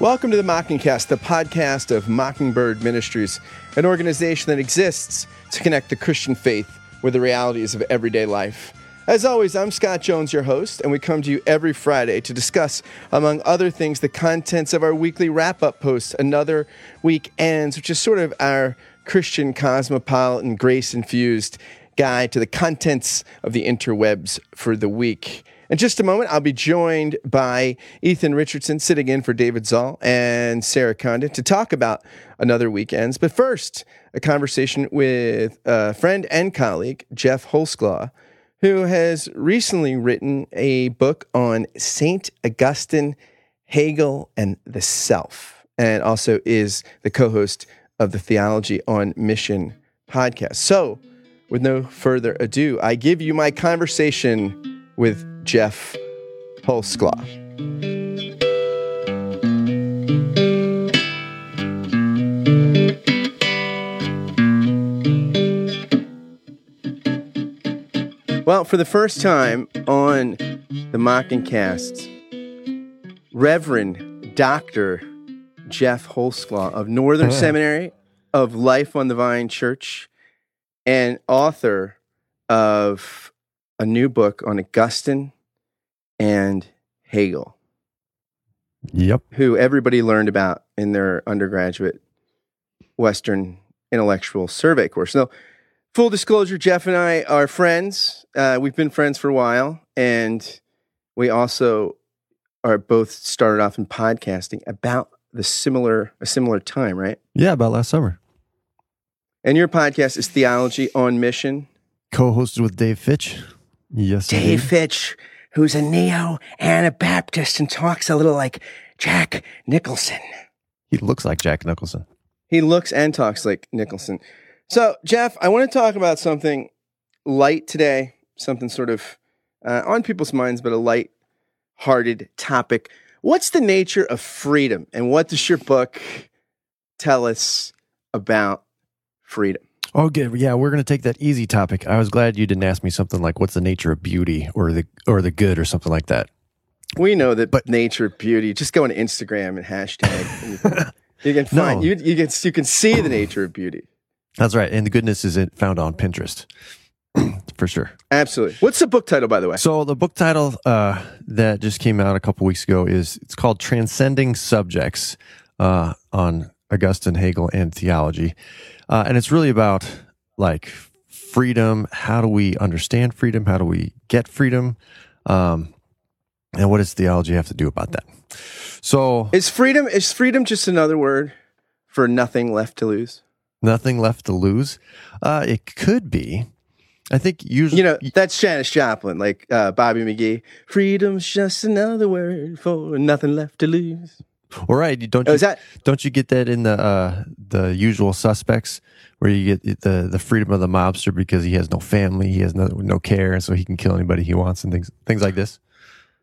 Welcome to the Mockingcast, the podcast of Mockingbird Ministries, an organization that exists to connect the Christian faith with the realities of everyday life. As always, I'm Scott Jones, your host, and we come to you every Friday to discuss, among other things, the contents of our weekly wrap up post, Another Week Ends, which is sort of our Christian cosmopolitan, grace infused guide to the contents of the interwebs for the week. In just a moment, I'll be joined by Ethan Richardson, sitting in for David Zahl and Sarah Condon to talk about another Week Ends. But first, a conversation with a friend and colleague, Geoff Holsclaw, who has recently written a book on St. Augustine, Hegel, and the Self, and also is the co host of the Theology on Mission podcast. So, with no further ado, I give you my conversation with Geoff Holsclaw. Well, for the first time on the Mockingcast, Reverend Dr. Geoff Holsclaw of Northern Seminary of Life on the Vine Church and author of a new book on Augustine and Hegel, Yep. who everybody learned about in their undergraduate Western Intellectual Survey course. Now, full disclosure, Geoff and I are friends. Uh, we've been friends for a while, and we also are both started off in podcasting about the similar a similar time, right? Yeah, about last summer. And your podcast is Theology on Mission. Co-hosted with Dave Fitch. Yes, Dave indeed. Fitch, who's a neo Anabaptist and talks a little like Jack Nicholson. He looks like Jack Nicholson. He looks and talks like Nicholson. So, Geoff, I want to talk about something light today, something sort of uh, on people's minds, but a light hearted topic. What's the nature of freedom, and what does your book tell us about freedom? Okay, yeah, we're gonna take that easy topic. I was glad you didn't ask me something like what's the nature of beauty or the or the good or something like that. We know that But- nature, beauty. Just go on Instagram and hashtag. and you can, you can No. find you, you can you can see the nature of beauty. That's right, and the goodness is it found on Pinterest for sure. Absolutely. What's the book title, by the way? So the book title uh, that just came out a couple weeks ago is it's called Transcending Subjects uh, on Augustine, Hegel, and theology, uh, and it's really about like freedom. How do we understand freedom? How do we get freedom? Um, and what does theology have to do about that? So Is freedom is freedom just another word for nothing left to lose? nothing left to lose. Uh, it could be. I think usually You know, that's Janis Joplin, like uh, Bobby McGee. Freedom's just another word for nothing left to lose. All right, don't Oh, you, is that don't you get that in the uh, the usual suspects where you get the the freedom of the mobster because he has no family, he has no no care, and so he can kill anybody he wants and things things like this.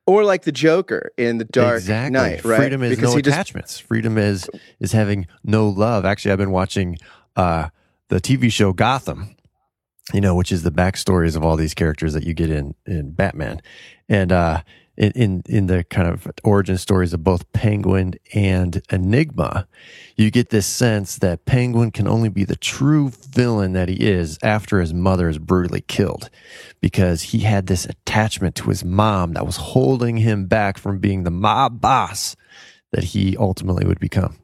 or like the Joker in the Dark exactly. Knight, right? Freedom is Because no he just- attachments. Freedom is is having no love. Actually, I've been watching uh, the TV show Gotham. You know, which is the backstories of all these characters that you get in in Batman, and uh, in, in in the kind of origin stories of both Penguin and Enigma, you get this sense that Penguin can only be the true villain that he is after his mother is brutally killed, because he had this attachment to his mom that was holding him back from being the mob boss that he ultimately would become.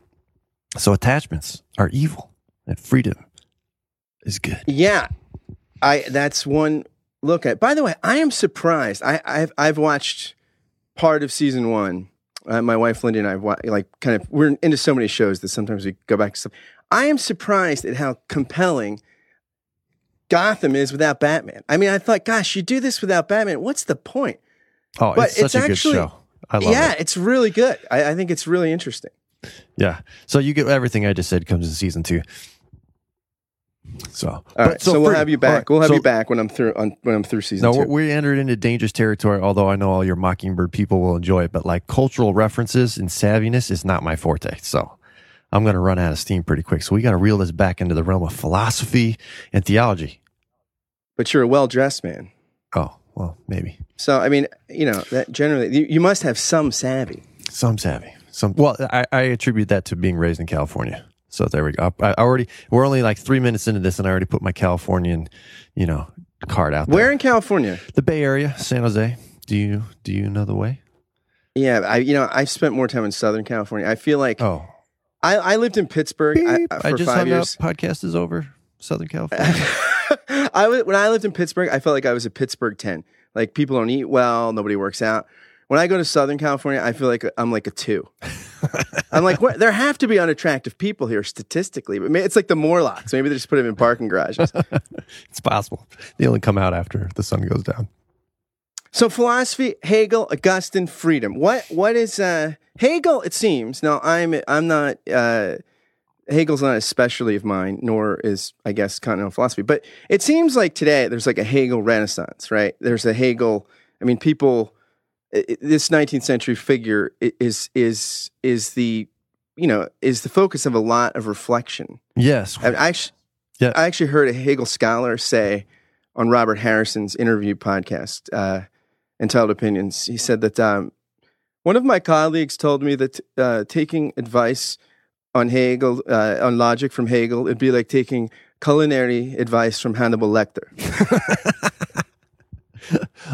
So attachments are evil, and freedom is good. Yeah, I that's one look at. By the way, I am surprised. I, I've I've watched part of season one. Uh, my wife Linda and I wa- like kind of we're into so many shows that sometimes we go back to stuff. I am surprised at how compelling Gotham is without Batman. I mean, I thought, gosh, you do this without Batman. What's the point? Oh, But it's such it's a good actually- show. I love it. yeah, it. it's really good. I, I think it's really interesting. Yeah. So you get everything I just said comes in season two. So, All right, so, we'll freedom. have you back. right, We'll have so- you back when I'm through on when I'm through season No, two. we entered into dangerous territory. Although I know all your Mockingbird people will enjoy it, but like cultural references and savviness is not my forte. So I'm going to run out of steam pretty quick. So we got to reel this back into the realm of philosophy and theology. but you're a well dressed man. Oh, well, maybe So I mean, you know, that generally you, you must have some savvy. some savvy, Some well, I, I attribute that to being raised in California. So there we go. I, I already we're only like three minutes into this, and I already put my Californian, you know, card out there. Where in California? The Bay Area, San Jose. Do you do you know the way? Yeah, I you know I've spent more time in Southern California. I feel like Oh, I, I lived in Pittsburgh I, Beep. I for just five years. up. Podcast is over. Southern California. I wa- when I lived in Pittsburgh, I felt like I was a Pittsburgh ten. Like people don't eat well, nobody works out. When I go to Southern California, I feel like I'm like a two. I'm like, what? There have to be unattractive people here statistically, but it's like the Morlocks. Maybe they just put them in parking garages. it's possible. They only come out after the sun goes down. So philosophy, Hegel, Augustine, freedom. What what is uh, Hegel? It seems now I'm I'm not uh, Hegel's not a specialty of mine, nor is I guess continental philosophy. But it seems like today there's like a Hegel renaissance, right? There's a Hegel. I mean, people. This 19th century figure is is is the you know is the focus of a lot of reflection. Yes. I, I, actu- Yeah. I actually heard a Hegel scholar say on Robert Harrison's interview podcast, uh, Entitled Opinions, he said that um, one of my colleagues told me that uh, taking advice on Hegel, uh, on logic from Hegel, it'd be like taking culinary advice from Hannibal Lecter.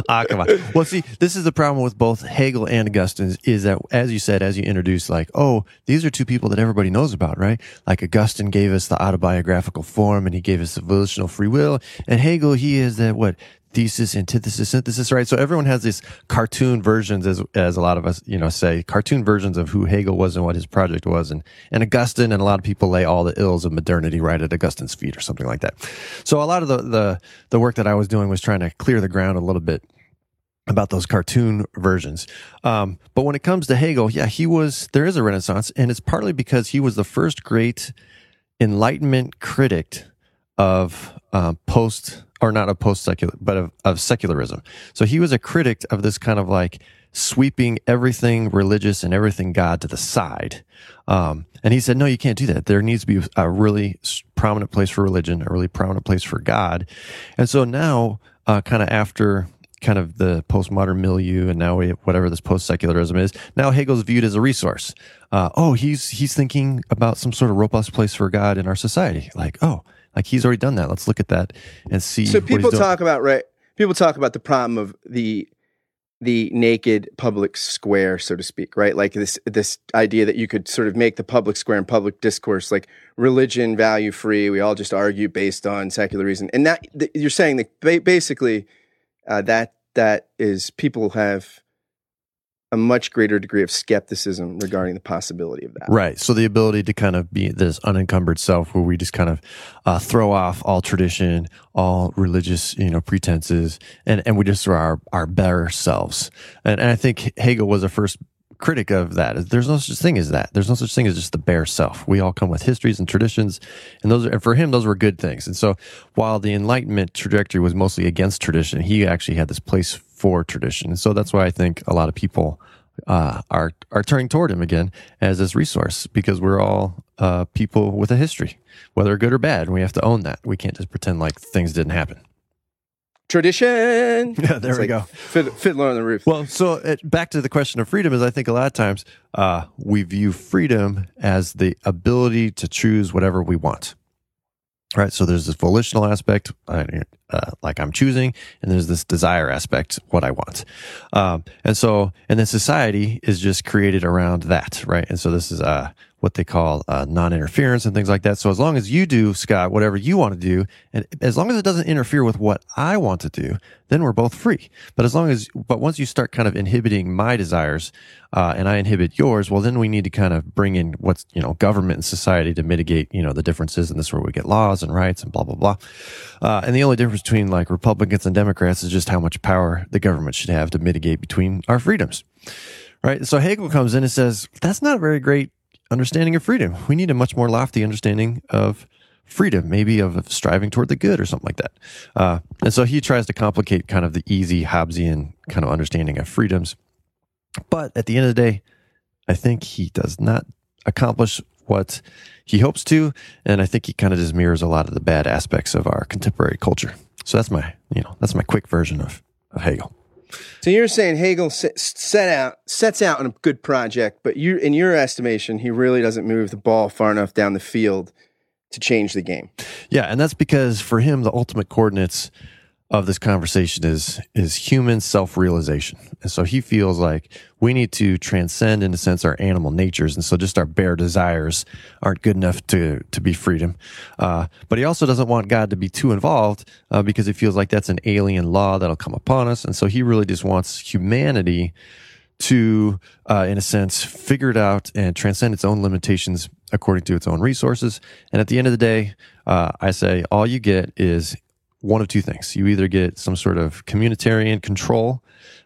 ah, come on. Well, see, this is the problem with both Hegel and Augustine is that, as you said, as you introduced, like, oh, these are two people that everybody knows about, right? Like Augustine gave us the autobiographical form and he gave us the volitional free will. And Hegel, he is that, what? Thesis, antithesis, synthesis, right? So everyone has these cartoon versions, as as a lot of us, you know, say cartoon versions of who Hegel was and what his project was, and and Augustine, and a lot of people lay all the ills of modernity right at Augustine's feet or something like that. So a lot of the the the work that I was doing was trying to clear the ground a little bit about those cartoon versions. Um, but when it comes to Hegel, yeah, he was, there is a renaissance, and it's partly because he was the first great Enlightenment critic of uh, post, or not of post secular, but of, of secularism. So he was a critic of this kind of like sweeping everything religious and everything God to the side. Um, and he said, no, you can't do that. There needs to be a really prominent place for religion, a really prominent place for God. And so now, uh, kind of after kind of the postmodern milieu and now we, whatever this post secularism is, now Hegel's viewed as a resource. Uh, oh, he's, he's thinking about some sort of robust place for God in our society. Like, oh, like he's already done that. Let's look at that and see. So people talk about right. People talk about the problem of the the naked public square, so to speak, right? Like this this idea that you could sort of make the public square and public discourse like religion value free. We all just argue based on secular reason, and that th- you're saying that ba- basically uh, that that is people have a much greater degree of skepticism regarding the possibility of that. Right. So the ability to kind of be this unencumbered self where we just kind of uh, throw off all tradition, all religious, you know, pretenses, and, and we just are our, our better selves. And, and I think Hegel was the first critic of that. There's no such thing as that. There's no such thing as just the bare self. We all come with histories and traditions, and those are, and for him, those were good things. And so while the Enlightenment trajectory was mostly against tradition, he actually had this place for tradition. And so that's why I think a lot of people uh, are are turning toward him again as this resource because we're all uh, people with a history, whether good or bad, and we have to own that. We can't just pretend like things didn't happen. Tradition. Yeah, there It's we like go. Fid- Fiddler on the Roof. Well, so uh, back to the question of freedom is I think a lot of times uh, we view freedom as the ability to choose whatever we want. Right. So there's this volitional aspect, uh, like I'm choosing, and there's this desire aspect, what I want. Um, and so, and then society is just created around that. Right. And so this is, uh, what they call uh, non-interference and things like that. So as long as you do, Scott, whatever you want to do, and as long as it doesn't interfere with what I want to do, then we're both free. But as long as, but once you start kind of inhibiting my desires, uh, and I inhibit yours, well, then we need to kind of bring in what's you know government and society to mitigate you know the differences, and this is where we get laws and rights and blah blah blah. Uh, and the only difference between like Republicans and Democrats is just how much power the government should have to mitigate between our freedoms right? So Hegel comes in and says, that's not a very great understanding of freedom. We need a much more lofty understanding of freedom, maybe of striving toward the good or something like that. Uh, and so he tries to complicate kind of the easy Hobbesian kind of understanding of freedoms. But at the end of the day, I think he does not accomplish what he hopes to. And I think he kind of just mirrors a lot of the bad aspects of our contemporary culture. So that's my, you know, that's my quick version of, of Hegel. So you're saying Hegel set out sets out on a good project, but you, in your estimation, he really doesn't move the ball far enough down the field to change the game. Yeah, and that's because for him, the ultimate coordinates of this conversation is is human self-realization. And so he feels like we need to transcend in a sense our animal natures. And so just our bare desires aren't good enough to to be freedom. Uh, but he also doesn't want God to be too involved uh, because he feels like that's an alien law that'll come upon us. And so he really just wants humanity to, uh, in a sense, figure it out and transcend its own limitations according to its own resources. And at the end of the day, uh, I say all you get is one of two things. You either get some sort of communitarian control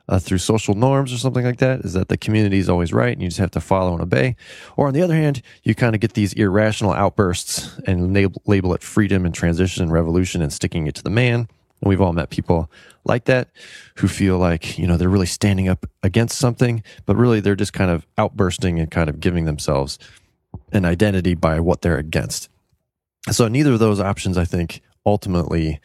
uh, through social norms or something like that, is that the community is always right and you just have to follow and obey. Or on the other hand, you kind of get these irrational outbursts and label, label it freedom and transition and revolution and sticking it to the man. And we've all met people like that who feel like, you know, they're really standing up against something, but really they're just kind of outbursting and kind of giving themselves an identity by what they're against. So neither of those options, I think, ultimately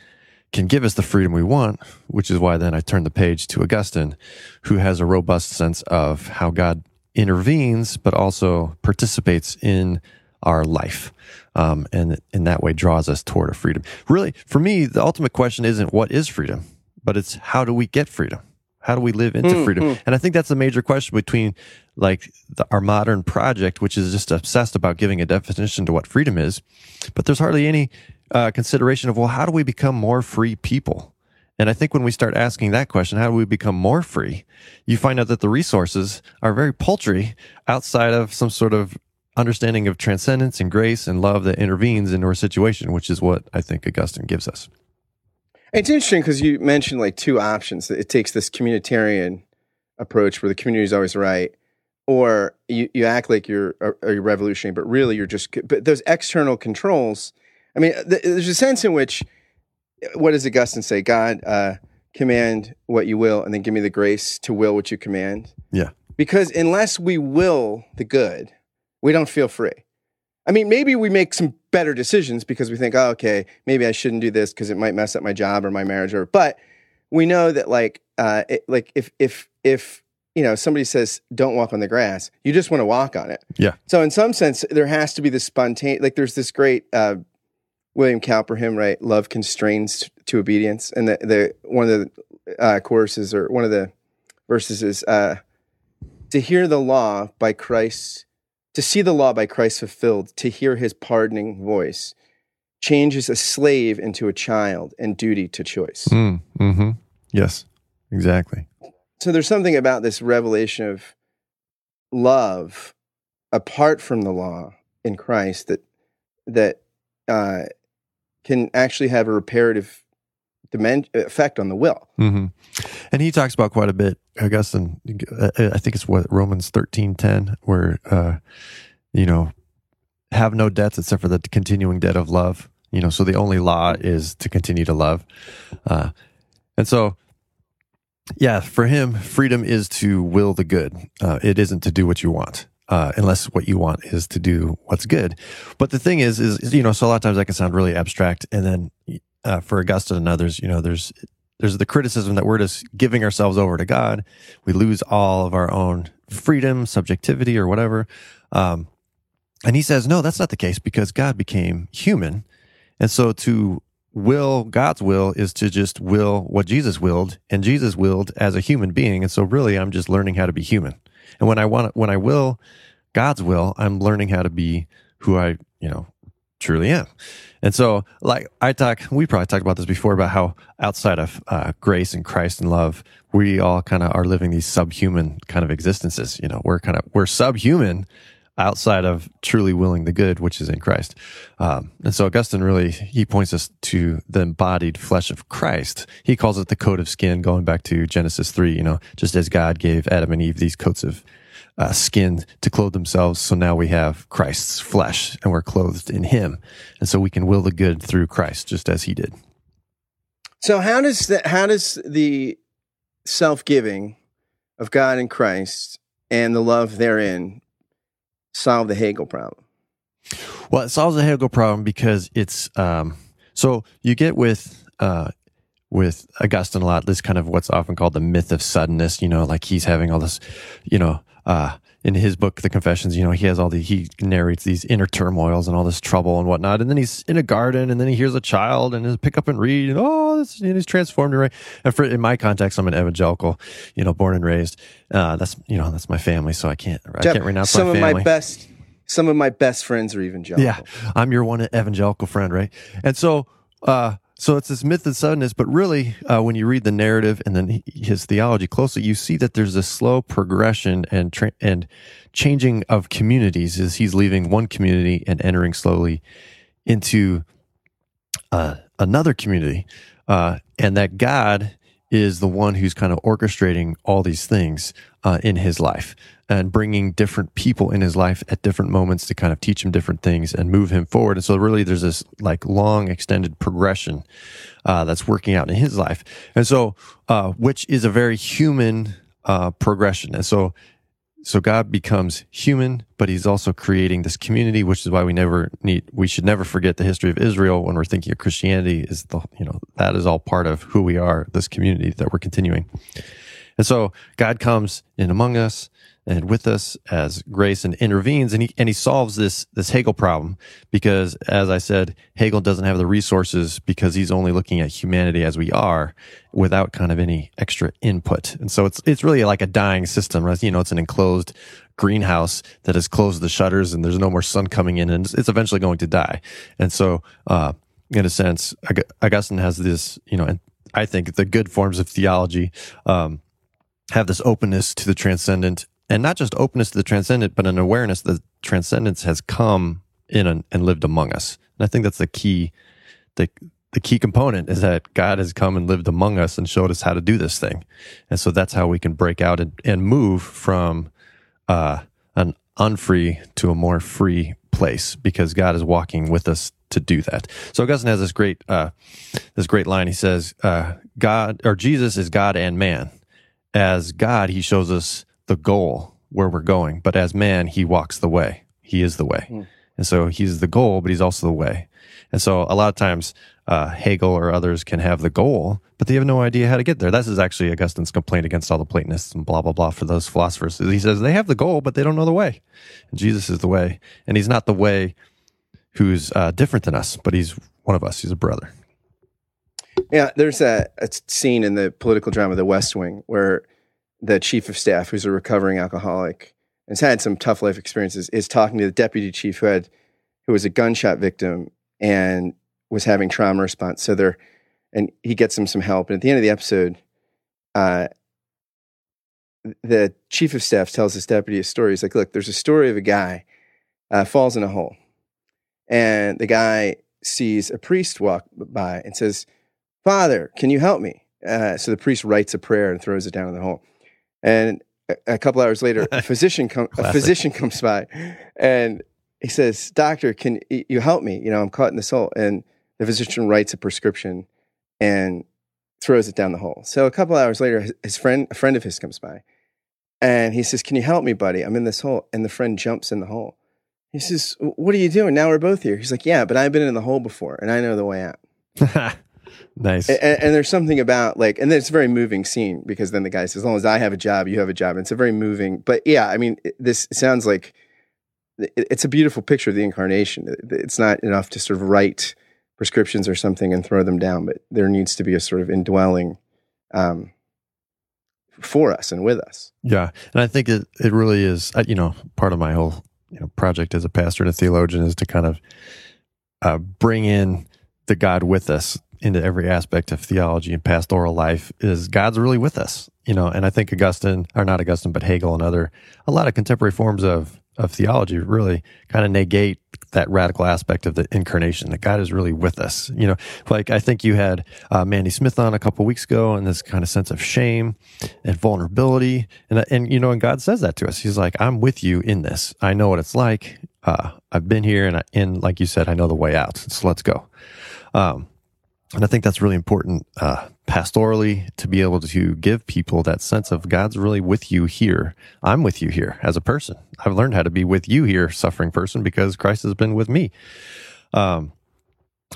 can give us the freedom we want, which is why then I turn the page to Augustine, who has a robust sense of how God intervenes, but also participates in our life. Um, and in that way draws us toward a freedom. Really, for me, the ultimate question isn't what is freedom, but it's how do we get freedom? How do we live into mm, freedom? Mm. And I think that's a major question between like the, our modern project, which is just obsessed about giving a definition to what freedom is, but there's hardly any uh, consideration of, well, how do we become more free people? And I think when we start asking that question, how do we become more free? You find out that the resources are very paltry outside of some sort of understanding of transcendence and grace and love that intervenes into our situation, which is what I think Augustine gives us. It's interesting because you mentioned like two options. It takes this communitarian approach where the community is always right, or you, you act like you're, you're revolutionary, but really you're just, but those external controls I mean, th- there's a sense in which, what does Augustine say? God, uh, command what you will, and then give me the grace to will what you command. Yeah. Because unless we will the good, we don't feel free. I mean, maybe we make some better decisions because we think, oh, okay, maybe I shouldn't do this because it might mess up my job or my marriage, or. But we know that, like, uh, it, like if if if you know somebody says don't walk on the grass, you just want to walk on it. Yeah. So in some sense, there has to be this spontaneous. Like, there's this great uh, William Cowper hymn, right? Love constrains to obedience, and the the one of the uh, choruses or one of the verses is uh, to hear the law by Christ, to see the law by Christ fulfilled, to hear His pardoning voice, changes a slave into a child, and duty to choice. Mm, mm-hmm. Yes, exactly. So there's something about this revelation of love apart from the law in Christ that that uh, can actually have a reparative dimension, effect on the will. Mm-hmm. And he talks about quite a bit, Augustine. Uh, I think it's what Romans thirteen ten, where uh, you know have no debts except for the continuing debt of love. You know, so the only law is to continue to love, uh, and so yeah, for him, freedom is to will the good. Uh, it isn't to do what you want uh, unless what you want is to do what's good. But the thing is, is, you know, so a lot of times that can sound really abstract. And then uh, for Augustine and others, you know, there's there's the criticism that we're just giving ourselves over to God. We lose all of our own freedom, subjectivity, or whatever. Um, and he says, no, that's not the case because God became human. And so to will God's will is to just will what Jesus willed, and Jesus willed as a human being. And so really, I'm just learning how to be human. And when I want, when I will God's will, I'm learning how to be who I, you know, truly am. And so, like I talk, we probably talked about this before about how outside of uh, grace and Christ and love, we all kind of are living these subhuman kind of existences. You know, we're kind of we're subhuman outside of truly willing the good, which is in Christ. Um, and so Augustine really he points us to the embodied flesh of Christ. He calls it the coat of skin, going back to Genesis three. You know, just as God gave Adam and Eve these coats of uh, skin to clothe themselves. So now we have Christ's flesh and we're clothed in him. And so we can will the good through Christ, just as he did. So how does how does the self-giving of God in Christ and the love therein solve the Hegel problem? Well, it solves the Hegel problem because it's, um, so you get with, uh, with Augustine a lot. This kind of what's often called the myth of suddenness. You know, like he's having all this, you know, uh, in his book, The Confessions, you know, he has all the, he narrates these inner turmoils and all this trouble and whatnot. And then he's in a garden and then he hears a child and he'll pick up and read and oh, this, and he's transformed. Right. And for, in my context, I'm an evangelical, you know, born and raised. Uh, that's, you know, that's my family. So I can't, I can't renounce some my of my best, some of my best friends are evangelical. Yeah. I'm your one evangelical friend. Right. And so, uh, so it's this myth of suddenness, but really, uh, when you read the narrative and then his theology closely, you see that there's a slow progression and tra- and changing of communities as he's leaving one community and entering slowly into uh, another community, uh, and that God is the one who's kind of orchestrating all these things uh, in his life and bringing different people in his life at different moments to kind of teach him different things and move him forward. And so really there's this like long extended progression uh, that's working out in his life. And so, uh, which is a very human uh, progression. And so, so God becomes human, but he's also creating this community, which is why we never need, we should never forget the history of Israel when we're thinking of Christianity is the, you know, that is all part of who we are, this community that we're continuing. And so God comes in among us and with us as grace and intervenes and he and he solves this this Hegel problem because as I said Hegel doesn't have the resources because he's only looking at humanity as we are without kind of any extra input. And so it's it's really like a dying system right? You know it's an enclosed greenhouse that has closed the shutters and there's no more sun coming in and it's, it's eventually going to die. And so uh, in a sense Augustine has this you know and I think the good forms of theology um, have this openness to the transcendent and not just openness to the transcendent, but an awareness that transcendence has come in and, and lived among us. And I think that's the key, the, the key component is that God has come and lived among us and showed us how to do this thing. And so that's how we can break out and, and move from, uh, an unfree to a more free place because God is walking with us to do that. So Augustine has this great, uh, this great line. He says, uh, God or Jesus is God and man. As God, he shows us the goal where we're going, but as man, he walks the way. He is the way. Mm. And so he's the goal, but he's also the way. And so a lot of times, uh, Hegel or others can have the goal, but they have no idea how to get there. This is actually Augustine's complaint against all the Platonists and blah, blah, blah for those philosophers. He says they have the goal, but they don't know the way. And Jesus is the way. And he's not the way who's uh, different than us, but he's one of us. He's a brother. Yeah, there's a, a scene in the political drama The West Wing where the chief of staff, who's a recovering alcoholic and has had some tough life experiences, is talking to the deputy chief who had who was a gunshot victim and was having trauma response. So they're and he gets him some help. And at the end of the episode, uh, the chief of staff tells his deputy a story. He's like, "Look, there's a story of a guy uh, falls in a hole, and the guy sees a priest walk by and says." Father, can you help me? Uh, so the priest writes a prayer and throws it down in the hole. And a, a couple hours later, a physician com- a physician comes by, and he says, "Doctor, can you help me? You know, I'm caught in this hole." And the physician writes a prescription and throws it down the hole. So a couple hours later, his friend, a friend of his, comes by, and he says, "Can you help me, buddy? I'm in this hole." And the friend jumps in the hole. He says, "What are you doing? Now we're both here." He's like, "Yeah, but I've been in the hole before, and I know the way out." Nice. And, and, there's something about like, and it's a very moving scene because then the guy says, as long as I have a job, you have a job. And it's a very moving, but yeah, I mean, it, this sounds like it, it's a beautiful picture of the incarnation. It's not enough to sort of write prescriptions or something and throw them down, but there needs to be a sort of indwelling um, for us and with us. Yeah. And I think it, it really is, you know, part of my whole, you know, project as a pastor and a theologian is to kind of uh, bring in the God with us into every aspect of theology and pastoral life is God's really with us, you know. And I think Augustine, or not Augustine, but Hegel and other, a lot of contemporary forms of of theology really kind of negate that radical aspect of the incarnation that God is really with us. You know, like I think you had uh, Mandy Smith on a couple weeks ago, and this kind of sense of shame and vulnerability, and and you know, and God says that to us. He's like, "I'm with you in this. I know what it's like. Uh, I've been here, and I, and like you said, I know the way out. So let's go." Um, and I think that's really important uh, pastorally to be able to give people that sense of God's really with you here. I'm with you here as a person. I've learned how to be with you here, suffering person, because Christ has been with me. Um,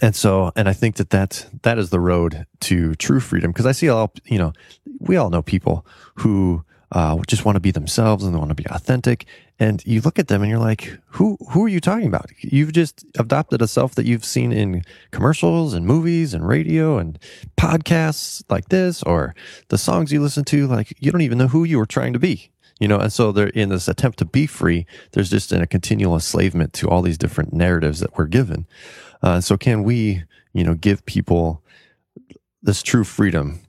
and so and i think that that that is the road to true freedom because i see all you know we all know people who uh, just want to be themselves and they want to be authentic and you look at them and you're like who who are you talking about? You've just adopted a self that you've seen in commercials and movies and radio and podcasts like this or the songs you listen to. Like you don't even know who you were trying to be you know? And so they're in this attempt to be free there's just a continual enslavement to all these different narratives that we're given. Uh, so can we, you know, give people this true freedom,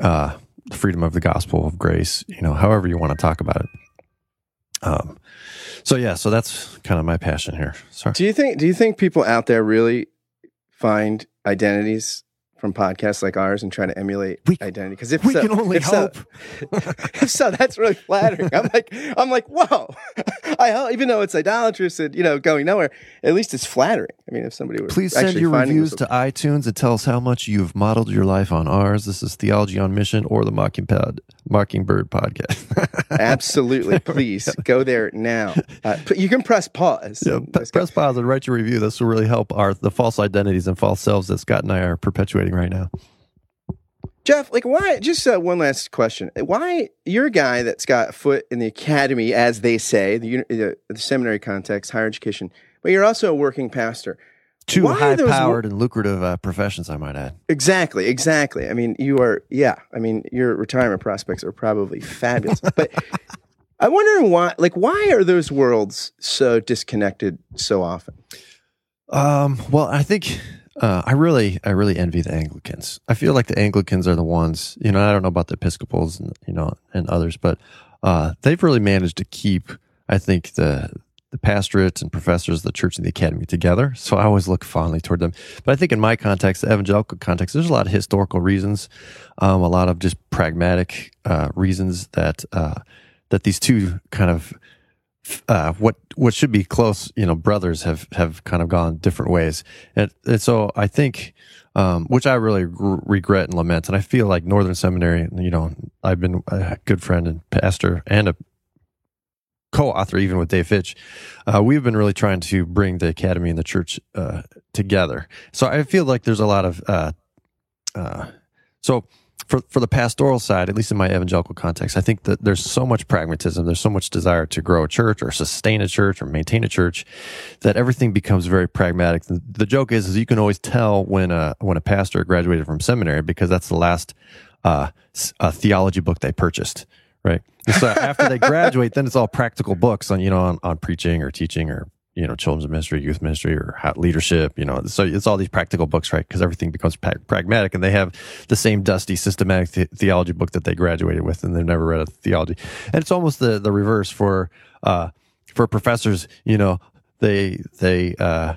uh, the freedom of the gospel of grace, you know, however you want to talk about it. Um, so yeah, so that's kind of my passion here. Sorry. Do you think do you think people out there really find identities from podcasts like ours and try to emulate we, identity. Because if we so, can only if hope. So, if so, that's really flattering. I'm like, I'm like, whoa! I even though it's idolatrous and you know going nowhere, at least it's flattering. I mean, if somebody were please send your reviews to iTunes and tell us how much you've modeled your life on ours. This is Theology on Mission or the Mockingbird Mockingbird podcast. Absolutely, please go there now. Uh, you can press pause. Yeah, press pause and write your review. This will really help our the false identities and false selves that Scott and I are perpetuating right now. Geoff, like, why? Just uh, one last question. Why you're a guy that's got a foot in the academy, as they say, the, the, the seminary context, higher education, but you're also a working pastor. Two high-powered and lucrative uh, professions, I might add. Exactly, exactly. I mean, you are. Yeah, I mean, your retirement prospects are probably fabulous. but I wonder why. Like, why are those worlds so disconnected so often? Um, well, I think uh, I really, I really envy the Anglicans. I feel like the Anglicans are the ones. You know, I don't know about the Episcopals and you know and others, but uh, they've really managed to keep. I think the the pastorates and professors of the church and the academy together. So I always look fondly toward them. But I think in my context, the evangelical context, there's a lot of historical reasons, um, a lot of just pragmatic uh, reasons that uh, that these two kind of uh, what what should be close, you know, brothers have have kind of gone different ways, and, and so I think, um, which I really regret and lament, and I feel like Northern Seminary, you know, I've been a good friend and pastor and a co-author even with Dave Fitch. Uh, we've been really trying to bring the academy and the church uh, together. So I feel like there's a lot of uh, uh so for for the pastoral side, at least in my evangelical context, I think that there's so much pragmatism, there's so much desire to grow a church or sustain a church or maintain a church that everything becomes very pragmatic. The, joke is, is you can always tell when a when a pastor graduated from seminary because that's the last uh, theology book they purchased, right? so after they graduate, then it's all practical books on you know on, on preaching or teaching or you know, children's ministry, youth ministry, or leadership, you know, so it's all these practical books, right? Because everything becomes pra- pragmatic and they have the same dusty systematic th- theology book that they graduated with and they've never read a theology. And it's almost the, the reverse for, uh, for professors, you know, they, they, uh,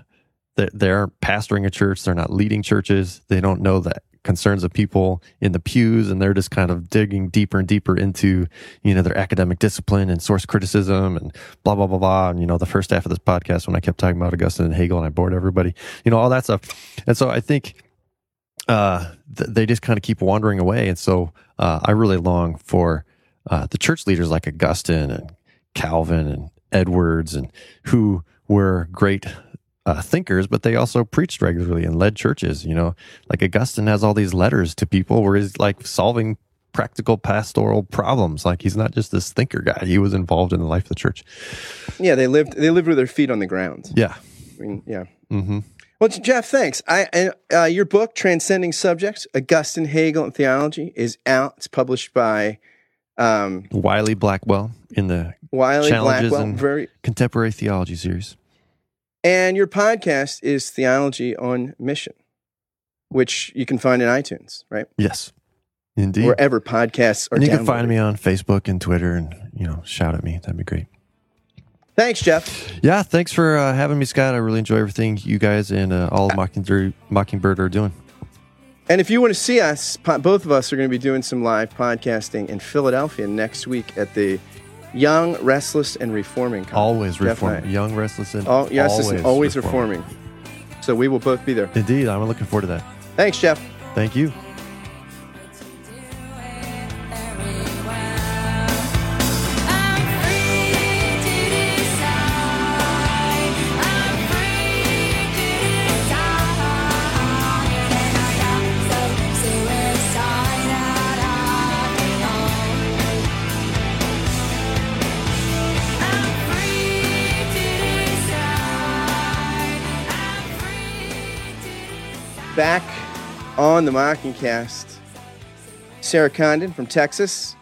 they, they aren't pastoring a church. They're not leading churches. They don't know that concerns of people in the pews and they're just kind of digging deeper and deeper into you know their academic discipline and source criticism and blah blah blah blah. And you know the first half of this podcast when i kept talking about augustine and hegel and i bored everybody you know all that stuff. And so i think uh th- they just kind of keep wandering away. And so uh i really long for uh the church leaders like augustine and calvin and edwards and who were great uh, thinkers, but they also preached regularly and led churches. You know, like Augustine has all these letters to people where he's like solving practical pastoral problems. Like he's not just this thinker guy; he was involved in the life of the church. Yeah, they lived. They lived with their feet on the ground. Yeah, I mean, yeah. Mm-hmm. Well, Geoff, thanks. I uh, your book, Transcending Subjects: Augustine, Hegel, and Theology, is out. It's published by um, Wiley Blackwell in the Wiley Challenges Blackwell, very Contemporary Theology series. And your podcast is Theology on Mission, which you can find in iTunes, right? Yes, indeed. Wherever podcasts are. And you downloaded. can find me on Facebook and Twitter, and you know, shout at me. That'd be great. Thanks, Geoff. Yeah, thanks for uh, having me, Scott. I really enjoy everything you guys and uh, all of Mockingbird, Mockingbird are doing. And if you want to see us, both of us are going to be doing some live podcasting in Philadelphia next week at the Young, restless, and reforming. Always reforming. Young, restless, and All, yes, always, always reforming. reforming. So we will both be there. Indeed, I'm looking forward to that. Thanks, Geoff. Thank you. On the Mockingcast. Sarah Condon from Texas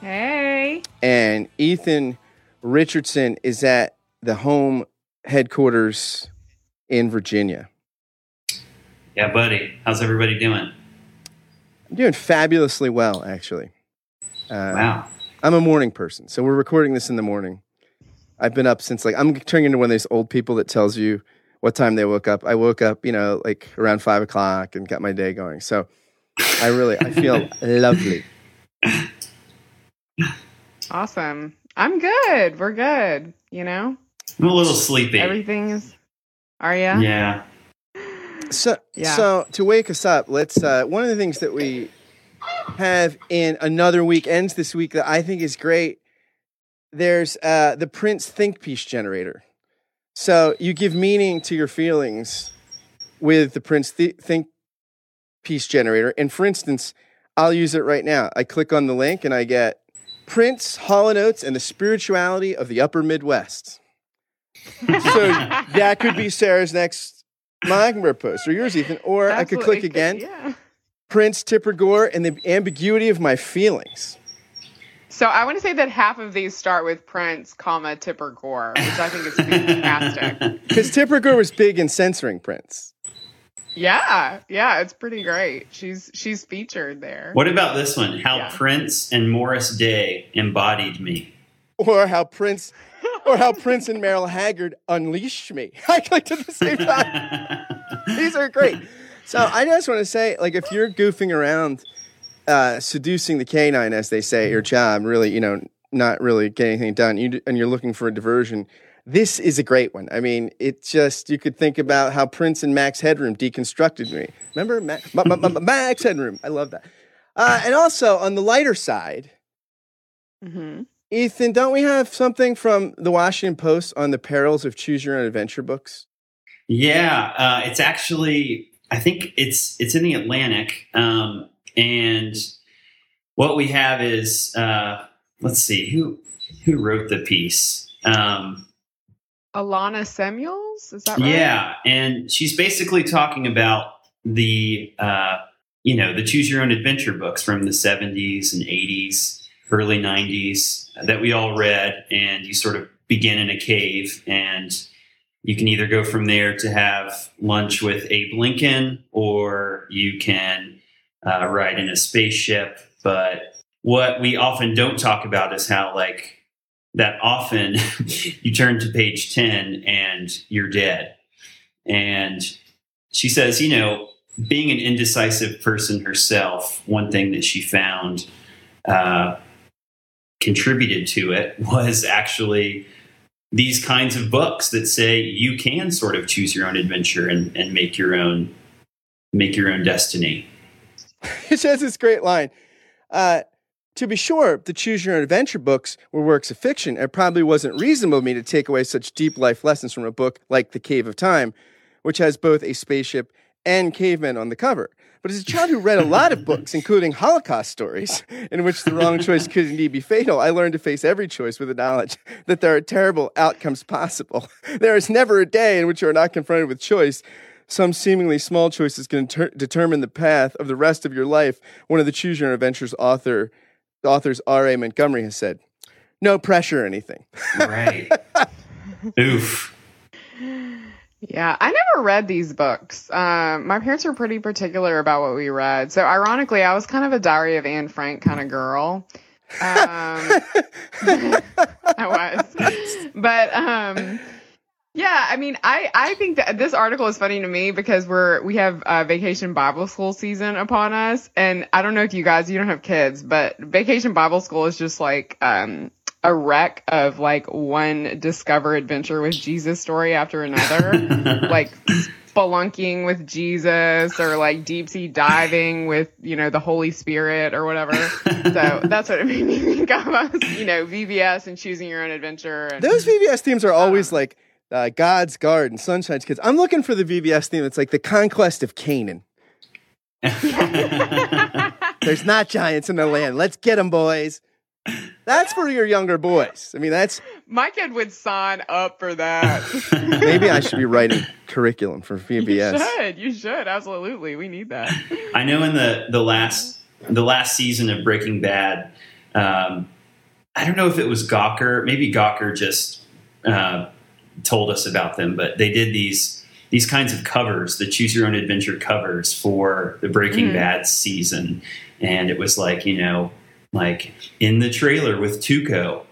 Hey. and Ethan Richardson is at the home headquarters in Virginia. Yeah, buddy. How's everybody doing? I'm doing fabulously well, actually. Uh, Wow. I'm a morning person, so we're recording this in the morning. I've been up since like I'm turning into one of these old people that tells you what time they woke up. I woke up, you know, like around five o'clock and got my day going. So I really I feel lovely. Awesome. I'm good. We're good. You know, I'm a little sleepy. everything is. Are you? Yeah. So Yeah. so to wake us up, let's uh, one of the things that we have in another week ends this week that I think is great. There's uh, the Prince Think Piece generator. So you give meaning to your feelings with the Prince Th- Think Piece generator. And for instance, I'll use it right now. I click on the link and I get Prince, Hall & Oates, and the spirituality of the Upper Midwest. So that could be Sarah's next Mockingbird post or yours, Ethan. Or I could click again. Yeah. Prince Tipper Gore and the ambiguity of my feelings. So I want to say that half of these start with Prince, comma Tipper Gore, which I think is fantastic. Because Tipper Gore was big in censoring Prince. yeah, yeah, it's pretty great. She's she's featured there. What about this one? How Yeah. Prince and Morris Day embodied me. Or how Prince or how Prince and Merle Haggard unleashed me. I clicked at the same time. These are great. So I just want to say, like, if you're goofing around, uh, seducing the canine, as they say, your job, really, you know, not really getting anything done, you, and you're looking for a diversion, this is a great one. I mean, it just you could think about how Prince and Max Headroom deconstructed me. Remember Ma- Ma- Ma- Ma- Max Headroom? I love that. Uh, and also on the lighter side, hmm Ethan, don't we have something from the Washington Post on the perils of choose your own adventure books? Yeah, uh, it's actually I think it's it's in the Atlantic, um, and what we have is uh, let's see who who wrote the piece. Um, Alana Semuels, is that right? Yeah, and she's basically talking about the uh, you know the choose your own adventure books from the 70s and 80s, early 90s that we all read, and you sort of begin in a cave, and you can either go from there to have lunch with Abe Lincoln, or you can uh, ride in a spaceship. But what we often don't talk about is how like that often you turn to page 10 and you're dead. And she says, you know, being an indecisive person herself, one thing that she found uh, contributed to it was actually these kinds of books that say you can sort of choose your own adventure and, and make your own make your own destiny. it has this great line. Uh, to be sure, the choose your own adventure books were works of fiction. It probably wasn't reasonable of me to take away such deep life lessons from a book like The Cave of Time, which has both a spaceship and cavemen on the cover. But as a child who read a lot of books, including Holocaust stories, in which the wrong choice could indeed be fatal, I learned to face every choice with the knowledge that there are terrible outcomes possible. There is never a day in which you are not confronted with choice. Some seemingly small choices can ter- determine the path of the rest of your life. One of the Choose Your Own Adventures author, authors R.A. Montgomery has said, "No pressure or anything." Right. Oof. Yeah, I never read these books. Um, my parents were pretty particular about what we read. So, ironically, I was kind of a Diary of Anne Frank kind of girl. Um, I was, but um, yeah, I mean, I I think that this article is funny to me because we're we have uh, vacation Bible school season upon us, and I don't know if you guys you don't have kids, but vacation Bible school is just like um a wreck of like one discover adventure with Jesus story after another, like spelunking with Jesus or like deep sea diving with you know the Holy Spirit or whatever. so that's what it made me think of. Was, you know, VBS and choosing your own adventure. And, Those VBS themes are always like uh, God's Garden, Sunshine's Kids. I'm looking for the VBS theme. It's like the conquest of Canaan. There's not giants in the land. Let's get them, boys. That's for your younger boys. I mean, that's My kid would sign up for that. maybe I should be writing curriculum for VBS. you should. You should. Absolutely. We need that. I know in the the last the last season of Breaking Bad, um, I don't know if it was Gawker, maybe Gawker just uh, told us about them, but they did these these kinds of covers, the Choose Your Own Adventure covers for the Breaking Mhm. Bad season, and it was like you know like in the trailer with Tuco.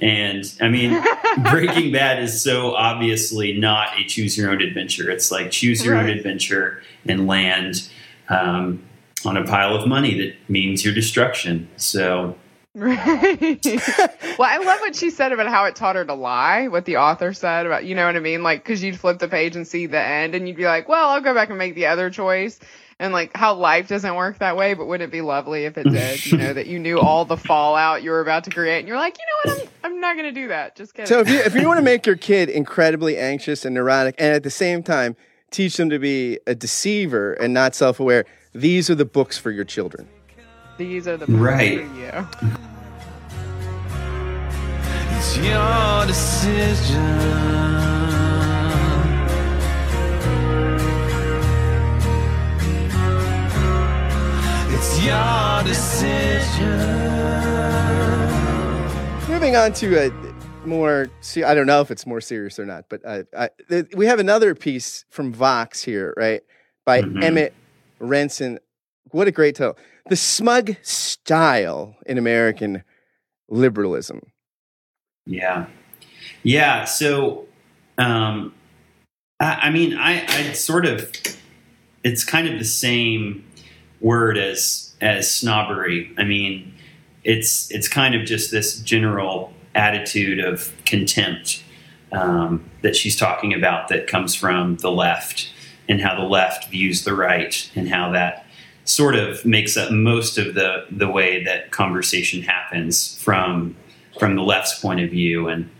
And I mean, Breaking Bad is so obviously not a choose your own adventure. It's like choose your own adventure and land um, on a pile of money that means your destruction. So, Right. well, I love what she said about how it taught her to lie, what the author said about, you know what I mean? Like, cause you'd flip the page and see the end and you'd be like, well, I'll go back and make the other choice. And like how life doesn't work that way, but wouldn't it be lovely if it did? You know, that you knew all the fallout you were about to create and you're like, you know what? I'm, I'm not going to do that. Just kidding. So if you if you want to make your kid incredibly anxious and neurotic, and at the same time teach them to be a deceiver and not self-aware, these are the books for your children. These are the Right. for you. It's your decision. It's your decision. Moving on to a more, see, I don't know if it's more serious or not, but uh, I, th- we have another piece from Vox here, right, by Mhm. Emmett Rensin. What a great title! The smug style in American liberalism. yeah. Yeah. So, um, I, I mean, I, I sort of, it's kind of the same word as, as snobbery. I mean, it's, it's kind of just this general attitude of contempt um, that she's talking about that comes from the left and how the left views the right and how that sort of makes up most of the the way that conversation happens from from the left's point of view. And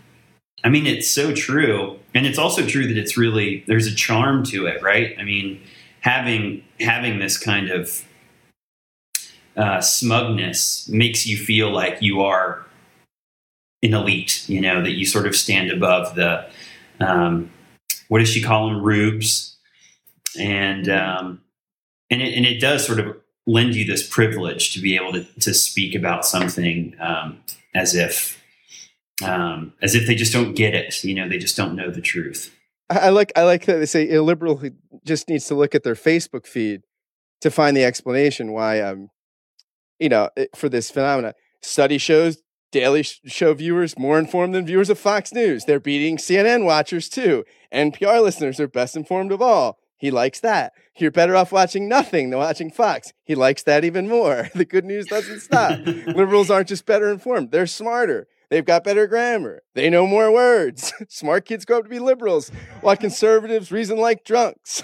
i mean it's so true. And it's also true that it's really there's a charm to it right? I mean having having this kind of uh, smugness makes you feel like you are an elite you know that you sort of stand above the um, what does she call them? Rubes? And um, and it, and it does sort of lend you this privilege to be able to, to speak about something um, as if um, as if they just don't get it you know they just don't know the truth I like I like that they say a liberal just needs to look at their Facebook feed to find the explanation why um you know for this phenomena. Study shows Daily Show viewers more informed than viewers of Fox News. They're beating CNN watchers too. NPR listeners are best informed of all. He likes that. You're better off watching nothing than watching Fox. He likes that even more. The good news doesn't stop. Liberals aren't just better informed, they're smarter. They've got better grammar. They know more words. Smart kids grow up to be liberals, while conservatives reason like drunks.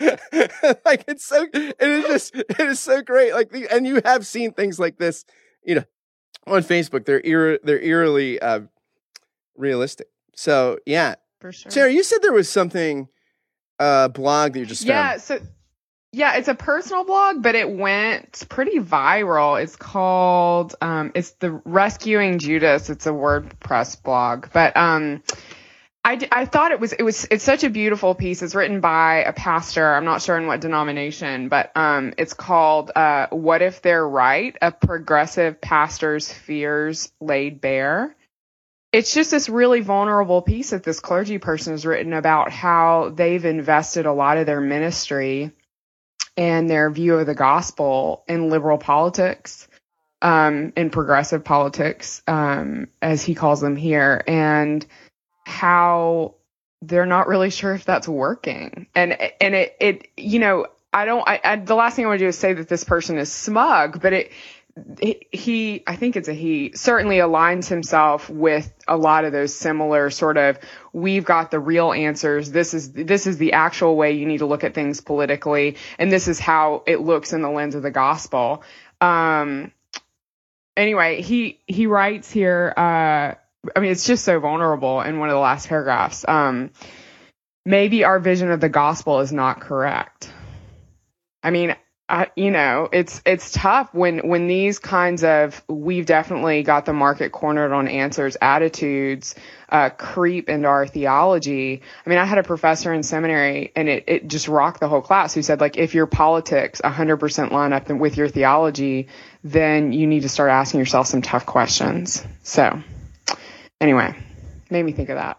like it's so, it is just, it is so great. Like, the, and you have seen things like this, you know, on Facebook. They're eer, they're eerily uh, realistic. So yeah, For sure. Sarah, you said there was something, uh, blog that you just Yeah, found. so yeah, it's a personal blog, but it went pretty viral. It's called um it's the Rescuing Judas. It's a WordPress blog. But um I, I thought it was it was it's such a beautiful piece. It's written by a pastor. I'm not sure in what denomination, but um it's called uh What if they're right? A progressive pastor's fears laid bare it's just this really vulnerable piece that this clergy person has written about how they've invested a lot of their ministry and their view of the gospel in liberal politics, um, in progressive politics, um, as he calls them here, and how they're not really sure if that's working. And and it it you know I don't I, I the last thing I want to do is say that this person is smug, but it he- i think it's a he certainly aligns himself with a lot of those similar sort of we've got the real answers. This is this is the actual way you need to look at things politically. And this is how it looks in the lens of the gospel. Um anyway he he writes here uh i mean it's just so vulnerable in one of the last paragraphs. Um maybe our vision of the gospel is not correct. I mean You know, it's it's tough when when these kinds of we've definitely got the market cornered on answers attitudes uh, creep into our theology. I mean, I had a professor in seminary, and it it just rocked the whole class. Who said like, if your politics 100% line up with your theology, then you need to start asking yourself some tough questions. So, anyway, made me think of that.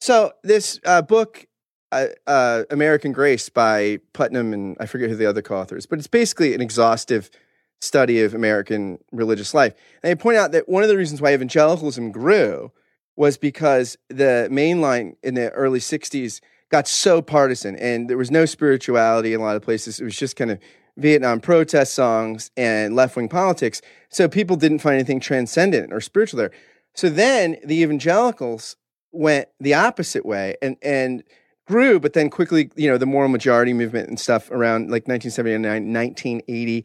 So this uh, book, uh, American Grace by Putnam and I forget who the other co-authors, but it's basically an exhaustive study of American religious life. And they point out that one of the reasons why evangelicalism grew was because the mainline in the early '60s got so partisan, and there was no spirituality in a lot of places. It was just kind of Vietnam protest songs and left wing politics. So people didn't find anything transcendent or spiritual there. So then the evangelicals went the opposite way and and grew, but then quickly, you know, the moral majority movement and stuff around like 1979, 1980.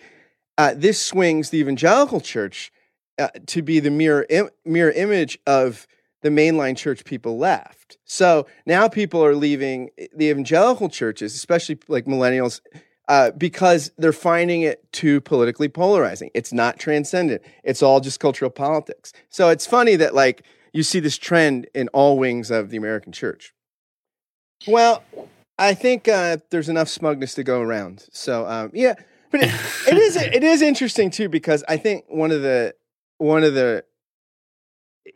Uh, this swings the evangelical church uh, to be the mirror Im- mirror image of the mainline church people left. So now people are leaving the evangelical churches, especially like millennials, uh, because they're finding it too politically polarizing. It's not transcendent. It's all just cultural politics. So it's funny that like you see this trend in all wings of the American church. Well, I think uh, there's enough smugness to go around. So um, yeah, but it, it is it is interesting too because I think one of the one of the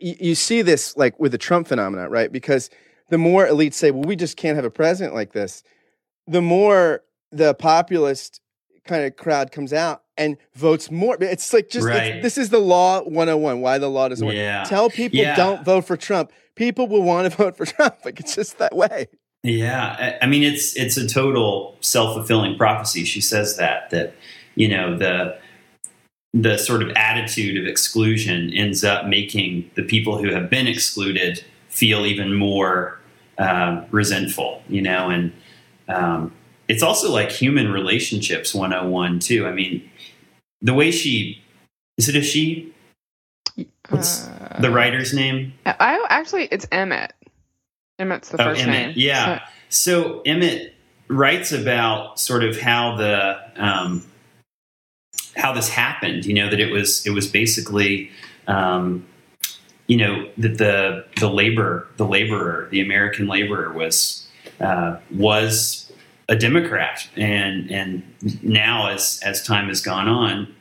you, you see this like with the Trump phenomenon, right? Because the more elites say, "Well, we just can't have a president like this," the more the populist kind of crowd comes out and votes more. It's like just Right. it's, this is the law 101. Why the law doesn't work. Yeah. Tell people Yeah. don't vote for Trump. People will want to vote for Trump. Like it's just that way. Yeah, I mean it's it's a total self fulfilling prophecy. She says that that you know the the sort of attitude of exclusion ends up making the people who have been excluded feel even more um, resentful. You know, and um, it's also like human relationships 101 too. I mean, the way she is it a she? What's Uh, the writer's name? I actually, it's Emmett. Emmett's the Oh, first Emmett. name. Yeah. So Emmett writes about sort of how the um, how this happened. You know that it was it was basically um, you know that the the labor the laborer the American laborer was uh, was a Democrat and and now as as time has gone on,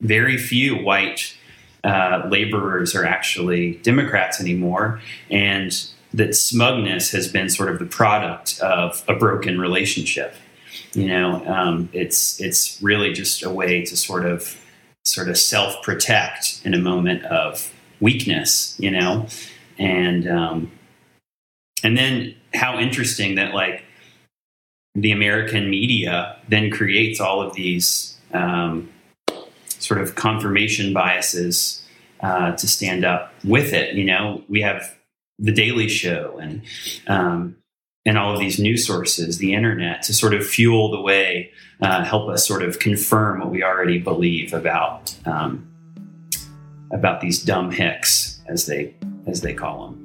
very few white uh, laborers are actually Democrats anymore, and that smugness has been sort of the product of a broken relationship. You know, um, it's it's really just a way to sort of sort of self protect in a moment of weakness. You know, and um, and then how interesting that like the American media then creates all of these um, sort of confirmation biases uh, to stand up with it. You know, we have the Daily Show and um, and all of these news sources, the internet, to sort of fuel the way, uh, help us sort of confirm what we already believe about um, about these dumb hicks, as they as they call them.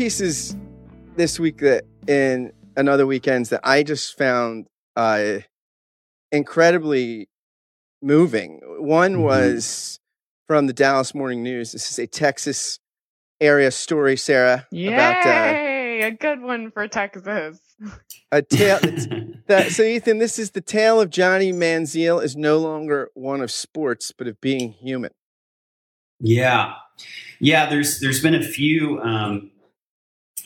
Pieces this week that in another Week Ends that I just found uh, incredibly moving. One Mhm. was from the Dallas Morning News. This is a Texas area story, Sarah, Yay! about uh, a good one for Texas. a tale. that, so, Ethan, this is the tale of Johnny Manziel is no longer one of sports, but of being human. Yeah, yeah. There's there's been a few um,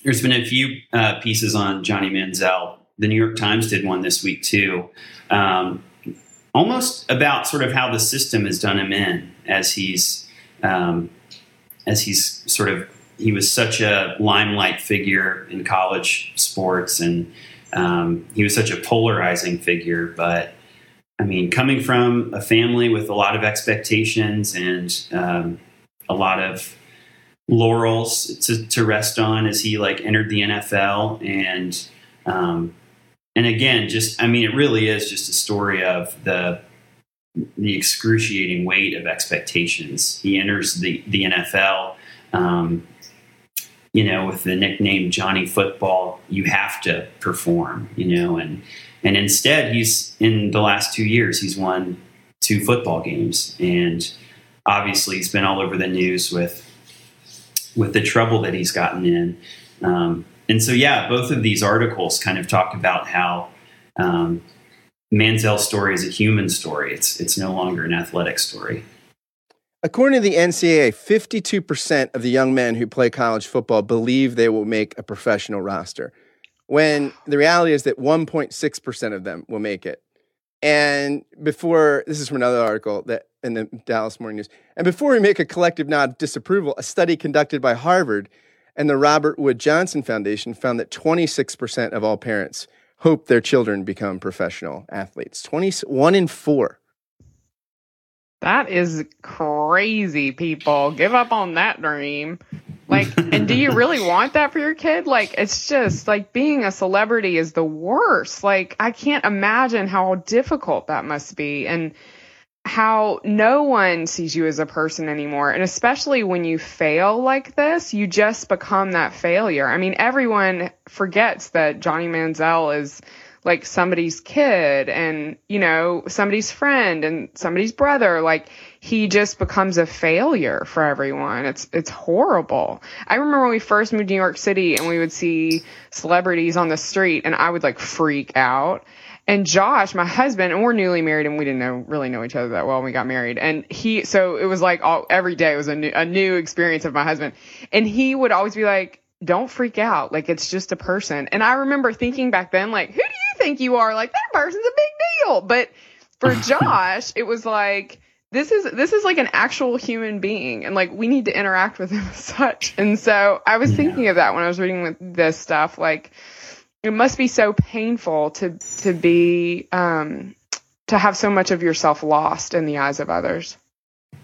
there's been a few uh, pieces on Johnny Manziel. The New York Times did one this week too, um, almost about sort of how the system has done him in as he's um, as he's sort of he was such a limelight figure in college sports and um, he was such a polarizing figure, but I mean, coming from a family with a lot of expectations and um, a lot of laurels to, to rest on as he like entered the NFL and um, and again, just I mean, it really is just a story of the the excruciating weight of expectations. He enters the the NFL, um, you know, with the nickname Johnny Football. You have to perform, you know, and and instead, he's in the last two years he's won two football games, and obviously he's been all over the news with with the trouble that he's gotten in. Um, and so, yeah, both of these articles kind of talk about how um, Manziel's story is a human story. It's it's no longer an athletic story. According to the NCAA, 52% of the young men who play college football believe they will make a professional roster, when the reality is that 1.6% of them will make it. And before, this is from another article that in the Dallas Morning News. And before we make a collective nod of disapproval, a study conducted by Harvard and the Robert Wood Johnson Foundation found that 26% of all parents hope their children become professional athletes. 20, one in four. That is crazy, people. Give up on that dream. Like, and do you really want that for your kid? Like, it's just like being a celebrity is the worst. Like, I can't imagine how difficult that must be and how no one sees you as a person anymore. And especially when you fail like this, you just become that failure. I mean, everyone forgets that Johnny Manziel is like somebody's kid and, you know, somebody's friend and somebody's brother. Like he just becomes a failure for everyone. It's, it's horrible. I remember when we first moved to New York City and we would see celebrities on the street and I would like freak out. And Josh, my husband, and we're newly married and we didn't know, really know each other that well when we got married. And he, so it was like all, every day was a new, a new experience of my husband. And he would always be like, don't freak out. Like it's just a person. And I remember thinking back then, like, who do you think you are? Like that person's a big deal. But for Josh, it was like, this is this is like an actual human being and like we need to interact with him as such. And so I was Yeah. thinking of that when I was reading with this stuff. Like it must be so painful to to be um to have so much of yourself lost in the eyes of others.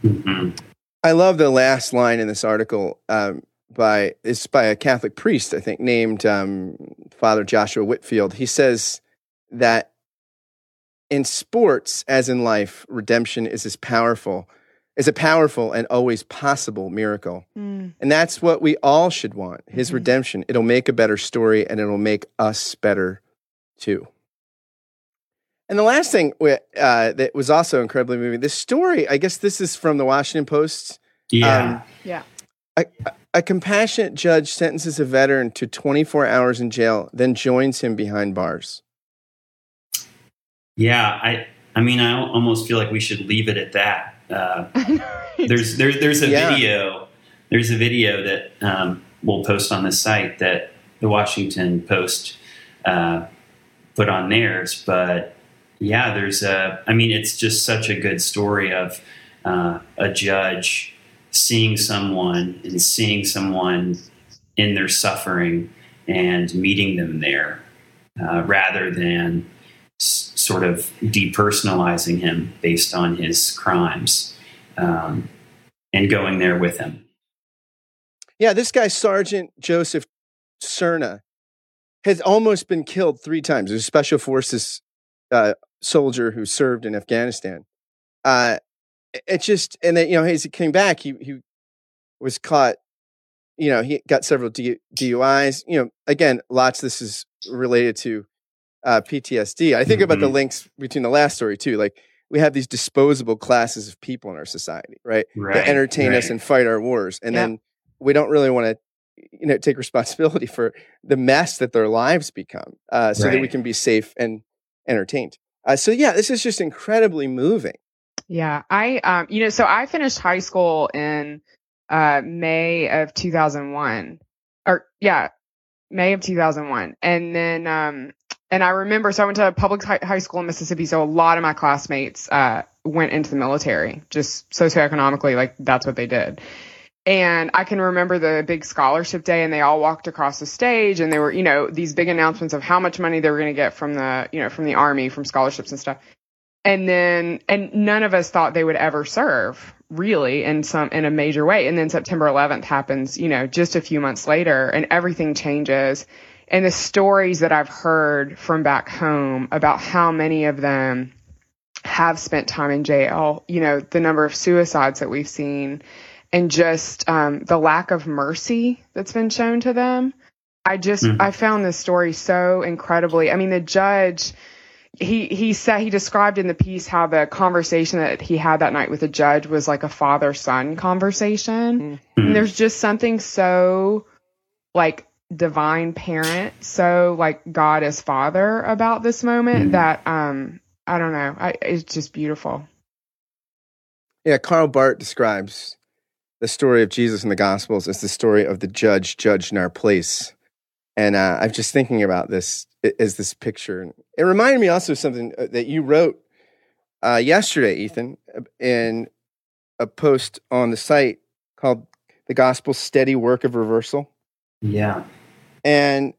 Mhm. I love the last line in this article um, by it's by a Catholic priest, I think, named um, Father Joshua Whitfield. He says that in sports, as in life, redemption is as powerful, is a powerful and always possible miracle. And that's what we all should want his Mhm. redemption. It'll make a better story and it'll make us better too. And the last thing we- uh, that was also incredibly moving this story, I guess this is from the Washington Post. Yeah. Um, Yeah. A, a compassionate judge sentences a veteran to 24 hours in jail, then joins him behind bars. yeah. I I mean, I almost feel like we should leave it at that. Uh, there's there, there's a Yeah. video there's a video that um, we'll post on the site that the Washington Post uh, put on theirs. But yeah, there's a. I mean, it's just such a good story of uh, a judge seeing someone and seeing someone in their suffering and meeting them there, uh, rather than sort of depersonalizing him based on his crimes um, and going there with him. Yeah, this guy, Sergeant Joseph Serna, has almost been killed three times. He's a special forces uh, soldier who served in Afghanistan. Uh, it- just, and then, you know, as he came back, he, he was caught, you know, he got several DUIs. You know, again, lots this is related to uh, PTSD. I think about the Mhm. links between the last story, too. Like, we have these disposable classes of people in our society, right? that entertain us and fight our wars and Yeah. then we don't really want to you know take responsibility for the mess that their lives become uh, so that we can be safe and entertained uh, so yeah this is just incredibly moving Yeah, I um you know, so I finished high school in uh May of 2001. Or yeah, May of 2001. And then um and I remember so I went to a public high school in Mississippi, so a lot of my classmates uh went into the military just socioeconomically like that's what they did. And I can remember the big scholarship day and they all walked across the stage and they were, you know, these big announcements of how much money they were going to get from the, you know, from the army, from scholarships and stuff. and then and none of us thought they would ever serve really in some in a major way and then september 11th happens you know just a few months later and everything changes and the stories that i've heard from back home about how many of them have spent time in jail you know the number of suicides that we've seen and just um, the lack of mercy that's been shown to them i just Mhm. i found this story so incredibly i mean the judge he he said he described in the piece how the conversation that he had that night with the judge was like a father son conversation Mhm. and there's just something so like divine parent so like god as father about this moment Mhm. that um i don't know I, it's just beautiful Yeah, Karl Barth describes the story of Jesus in the Gospels as the story of the judge judged in our place. And uh, I'm just thinking about this i- as this picture. It reminded me also of something uh, that you wrote uh, yesterday, Ethan, uh, in a post on the site called The Gospel Steady Work of Reversal. Yeah. And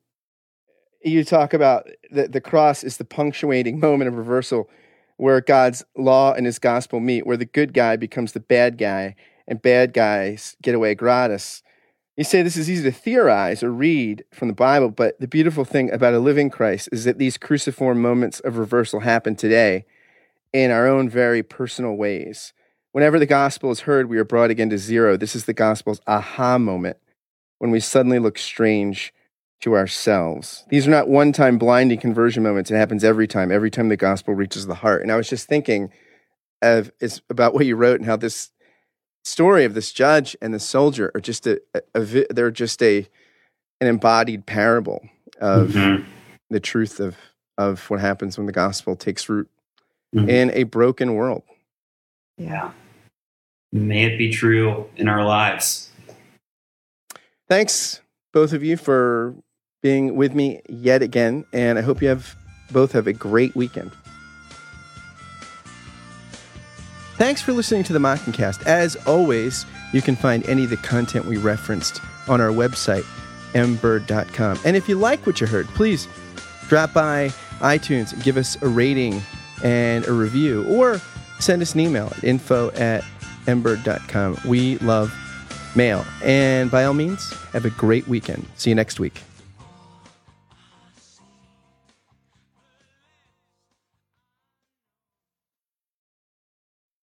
you talk about the, the cross is the punctuating moment of reversal where God's law and his gospel meet, where the good guy becomes the bad guy and bad guys get away gratis. You say this is easy to theorize or read from the Bible, but the beautiful thing about a living Christ is that these cruciform moments of reversal happen today in our own very personal ways. Whenever the gospel is heard, we are brought again to zero. This is the gospel's aha moment when we suddenly look strange to ourselves. These are not one time blinding conversion moments. It happens every time, every time the gospel reaches the heart. And I was just thinking of is about what you wrote and how this story of this judge and the soldier are just a, a, a they're just a an embodied parable of Mhm. the truth of of what happens when the gospel takes root Mhm. in a broken world. Yeah. May it be true in our lives. Thanks both of you for being with me yet again and I hope you have both have a great weekend. Thanks for listening to the Mockingcast. As always, you can find any of the content we referenced on our website, mbird.com. And if you like what you heard, please drop by iTunes give us a rating and a review, or send us an email at info at mbird.com. We love mail. And by all means, have a great weekend. See you next week.